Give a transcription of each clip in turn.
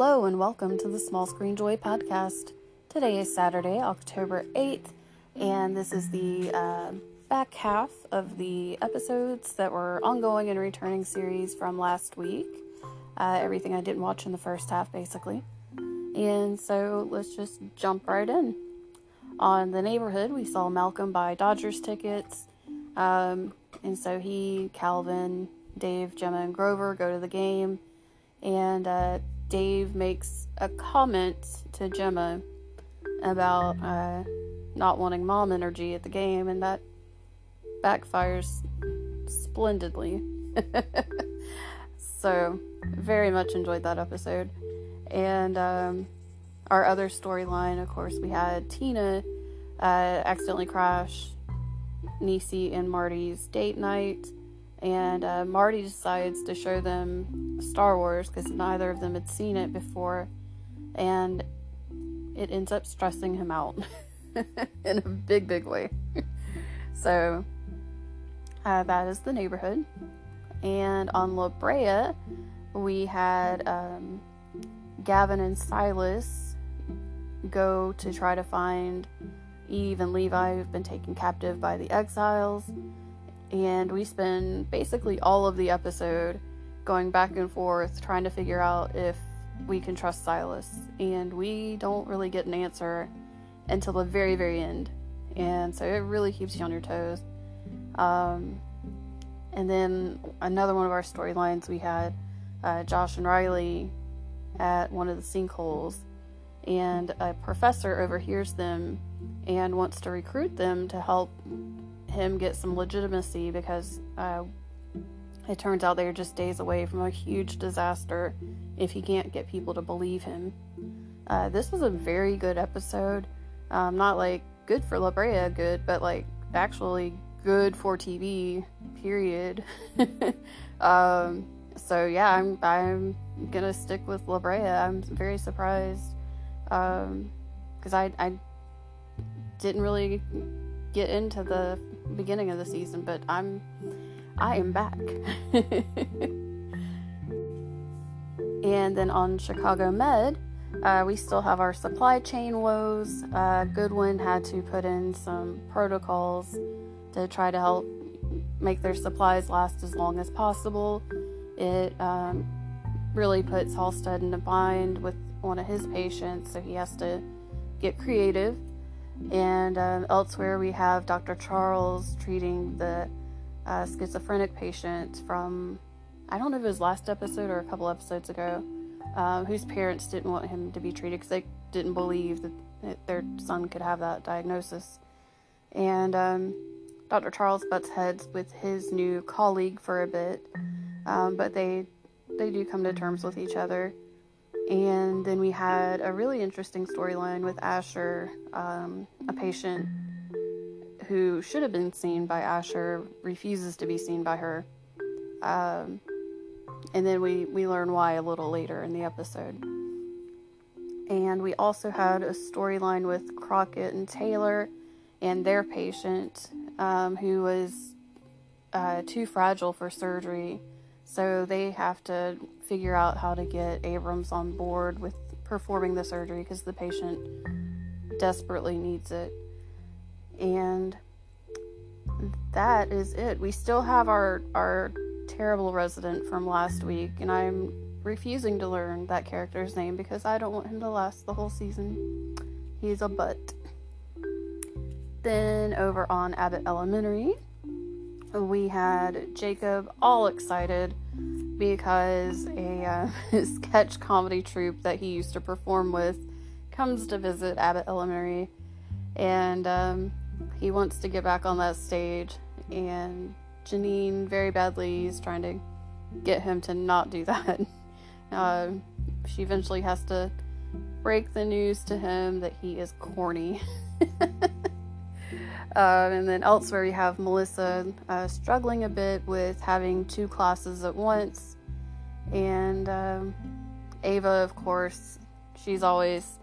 Hello and welcome to the Small Screen Joy podcast. Today is Saturday, October 8th, and this is the uh, back half of the episodes that were ongoing and returning series from last week. Uh, everything I didn't watch in the first half, basically. And so let's just jump right in. On the neighborhood, we saw Malcolm buy Dodgers tickets. Um, and so he, Calvin, Dave, Gemma, and Grover go to the game. And uh, Dave makes a comment to Gemma about uh, not wanting mom energy at the game, and that backfires splendidly. so, very much enjoyed that episode. And um, our other storyline, of course, we had Tina uh, accidentally crash Nisi and Marty's date night and uh, Marty decides to show them Star Wars because neither of them had seen it before, and it ends up stressing him out in a big, big way. so uh, that is the neighborhood, and on La Brea, we had um, Gavin and Silas go to try to find Eve and Levi, who've been taken captive by the exiles and we spend basically all of the episode going back and forth trying to figure out if we can trust Silas. And we don't really get an answer until the very, very end. And so it really keeps you on your toes. Um, and then another one of our storylines, we had uh, Josh and Riley at one of the sinkholes, and a professor overhears them and wants to recruit them to help him get some legitimacy because uh, it turns out they're just days away from a huge disaster if he can't get people to believe him. Uh, this was a very good episode. Um, not like good for La Brea, good, but like actually good for TV. Period. um, so yeah, I'm I'm gonna stick with La Brea. I'm very surprised because um, I I didn't really get into the beginning of the season, but I'm I am back. and then on Chicago Med, uh, we still have our supply chain woes. Uh, Goodwin had to put in some protocols to try to help make their supplies last as long as possible. It um, really puts Halstead in a bind with one of his patients, so he has to get creative and um, elsewhere, we have Dr. Charles treating the uh, schizophrenic patient from, I don't know if it was last episode or a couple episodes ago, um, whose parents didn't want him to be treated because they didn't believe that, their son could have that diagnosis. And um, Dr. Charles butts heads with his new colleague for a bit, um, but they they do come to terms with each other. And then we had a really interesting storyline with Asher, um, a patient who should have been seen by Asher, refuses to be seen by her. Um, and then we, we learn why a little later in the episode. And we also had a storyline with Crockett and Taylor and their patient um, who was uh, too fragile for surgery. So they have to figure out how to get Abrams on board with performing the surgery because the patient desperately needs it. And that is it. We still have our our terrible resident from last week, and I'm refusing to learn that character's name because I don't want him to last the whole season. He's a butt. Then over on Abbott Elementary, we had Jacob all excited because a uh, sketch comedy troupe that he used to perform with comes to visit Abbott Elementary, and um, he wants to get back on that stage. And Janine very badly is trying to get him to not do that. Uh, she eventually has to break the news to him that he is corny. Um, and then elsewhere, you have Melissa uh, struggling a bit with having two classes at once. And um, Ava, of course, she's always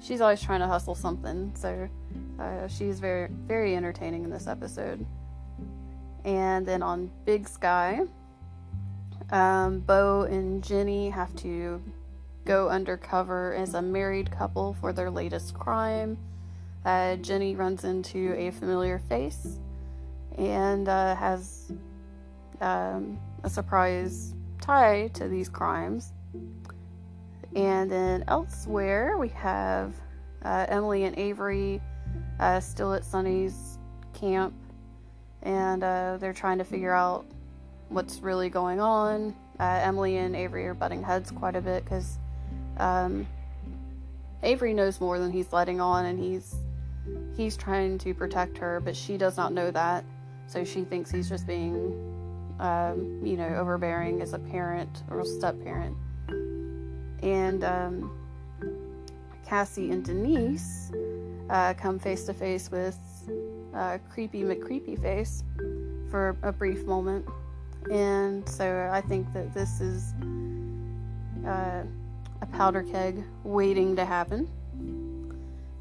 she's always trying to hustle something. So uh, she's very very entertaining in this episode. And then on Big Sky, um, Beau and Jenny have to go undercover as a married couple for their latest crime. Uh, Jenny runs into a familiar face and uh, has um, a surprise tie to these crimes. And then elsewhere, we have uh, Emily and Avery uh, still at Sunny's camp, and uh, they're trying to figure out what's really going on. Uh, Emily and Avery are butting heads quite a bit because um, Avery knows more than he's letting on, and he's he's trying to protect her, but she does not know that, so she thinks he's just being, um, you know, overbearing as a parent or a step parent. And um, Cassie and Denise uh, come face to face with uh, creepy McCreepy face for a brief moment. And so I think that this is uh, a powder keg waiting to happen.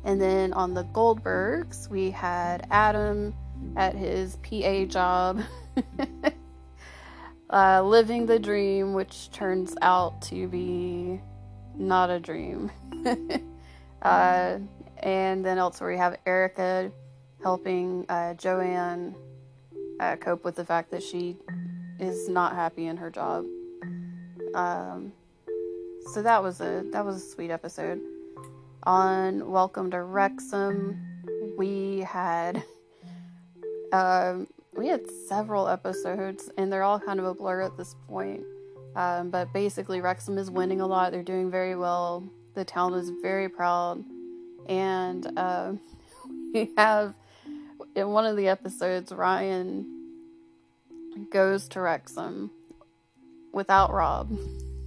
And then on the Goldbergs, we had Adam at his PA job, uh, living the dream, which turns out to be not a dream. uh, and then elsewhere, we have Erica helping uh, Joanne uh, cope with the fact that she is not happy in her job. Um, so that was a that was a sweet episode. On Welcome to Wrexham, we had um, we had several episodes, and they're all kind of a blur at this point. Um, but basically, Wrexham is winning a lot. They're doing very well. The town is very proud, and uh, we have in one of the episodes, Ryan goes to Wrexham without Rob,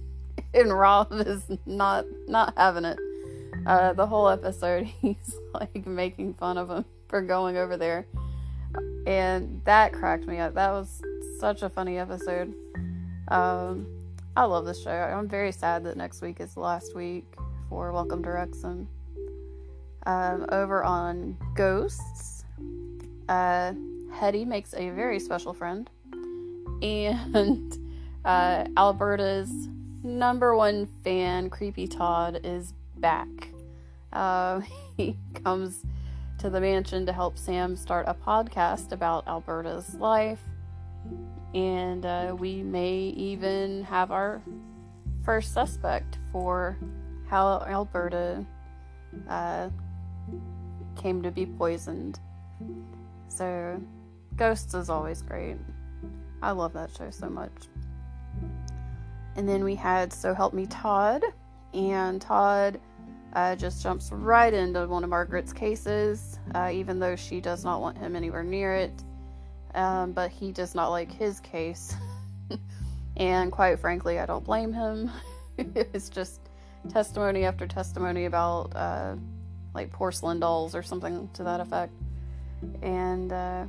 and Rob is not not having it. Uh, the whole episode, he's like making fun of him for going over there, and that cracked me up. That was such a funny episode. Um, I love this show. I'm very sad that next week is the last week for Welcome to Wrexham. Um, over on Ghosts, uh, Hetty makes a very special friend and uh, Alberta's number one fan, Creepy Todd, is back. Uh, he comes to the mansion to help Sam start a podcast about Alberta's life, and uh, we may even have our first suspect for how Alberta uh, came to be poisoned. So, Ghosts is always great. I love that show so much. And then we had So Help Me Todd, and Todd uh, just jumps right into one of Margaret's cases, uh, even though she does not want him anywhere near it. Um, but he does not like his case. and quite frankly, I don't blame him. it's just testimony after testimony about uh, like porcelain dolls or something to that effect. And uh,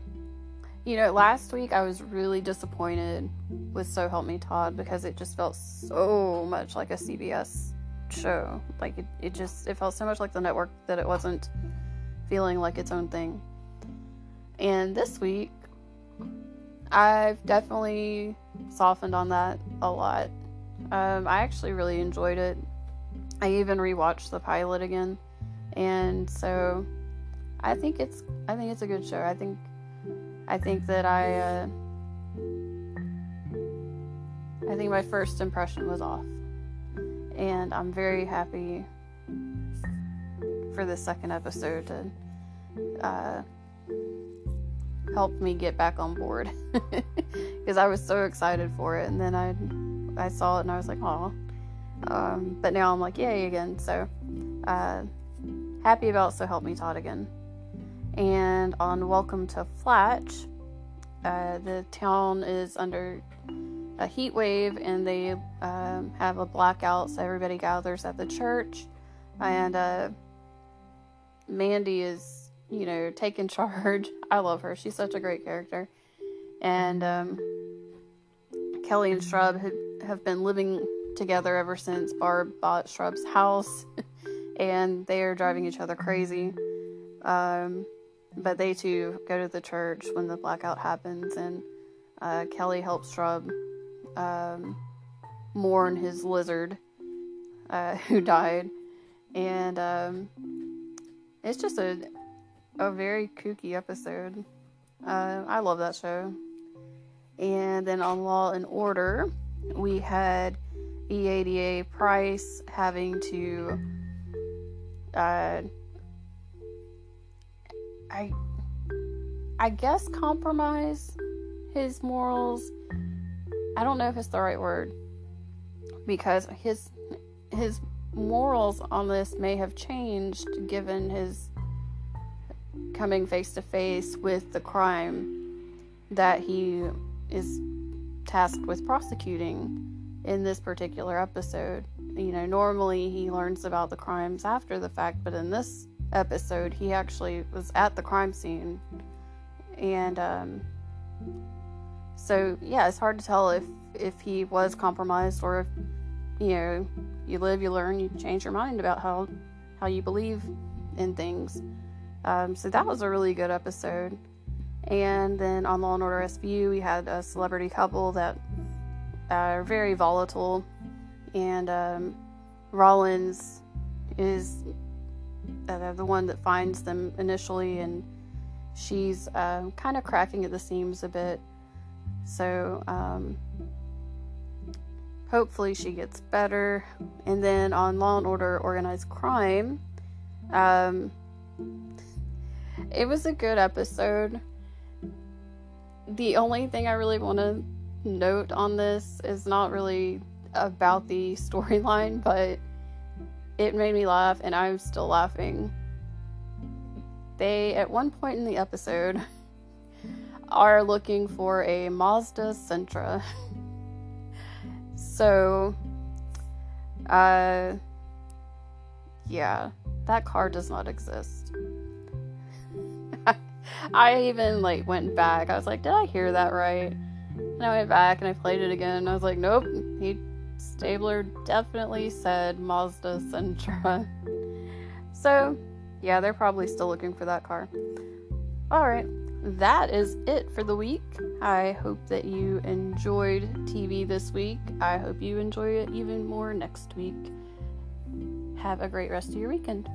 you know, last week I was really disappointed with So Help Me Todd because it just felt so much like a CBS show. Like it, it just it felt so much like the network that it wasn't feeling like its own thing. And this week I've definitely softened on that a lot. Um, I actually really enjoyed it. I even rewatched the pilot again, and so I think it's I think it's a good show. I think I think that I, uh, I think my first impression was off. And I'm very happy for the second episode to uh, help me get back on board. Because I was so excited for it. And then I, I saw it and I was like, oh. Um, but now I'm like, yay again. So uh, happy about So Help Me Todd again. And on Welcome to Flatch, uh, the town is under a heat wave and they um, have a blackout, so everybody gathers at the church. And uh, Mandy is, you know, taking charge. I love her. She's such a great character. And um, Kelly and Shrub have been living together ever since Barb bought Shrub's house, and they are driving each other crazy. Um, but they too go to the church when the blackout happens, and uh, Kelly helps Shrub um, mourn his lizard uh, who died, and um, it's just a a very kooky episode. Uh, I love that show. And then on Law and Order, we had EADA Price having to, uh, I, I guess compromise his morals. I don't know if it's the right word because his his morals on this may have changed given his coming face to face with the crime that he is tasked with prosecuting in this particular episode. You know, normally he learns about the crimes after the fact, but in this episode, he actually was at the crime scene. And um, so, yeah, it's hard to tell if, if he was compromised or if, you know, you live, you learn, you change your mind about how, how you believe in things. Um, so that was a really good episode. And then on Law and Order SVU, we had a celebrity couple that are very volatile, and um, Rollins is uh, the one that finds them initially, and she's uh, kind of cracking at the seams a bit. So um, hopefully she gets better. And then on Law and Order Organized Crime, um, it was a good episode. The only thing I really want to note on this is not really about the storyline, but it made me laugh, and I'm still laughing. They, at one point in the episode, are looking for a Mazda Sentra. so, uh, yeah, that car does not exist. I even like went back. I was like, did I hear that right? And I went back and I played it again. And I was like, nope. He Stabler definitely said Mazda Sentra. so, yeah, they're probably still looking for that car. All right, that is it for the week. I hope that you enjoyed TV this week. I hope you enjoy it even more next week. Have a great rest of your weekend.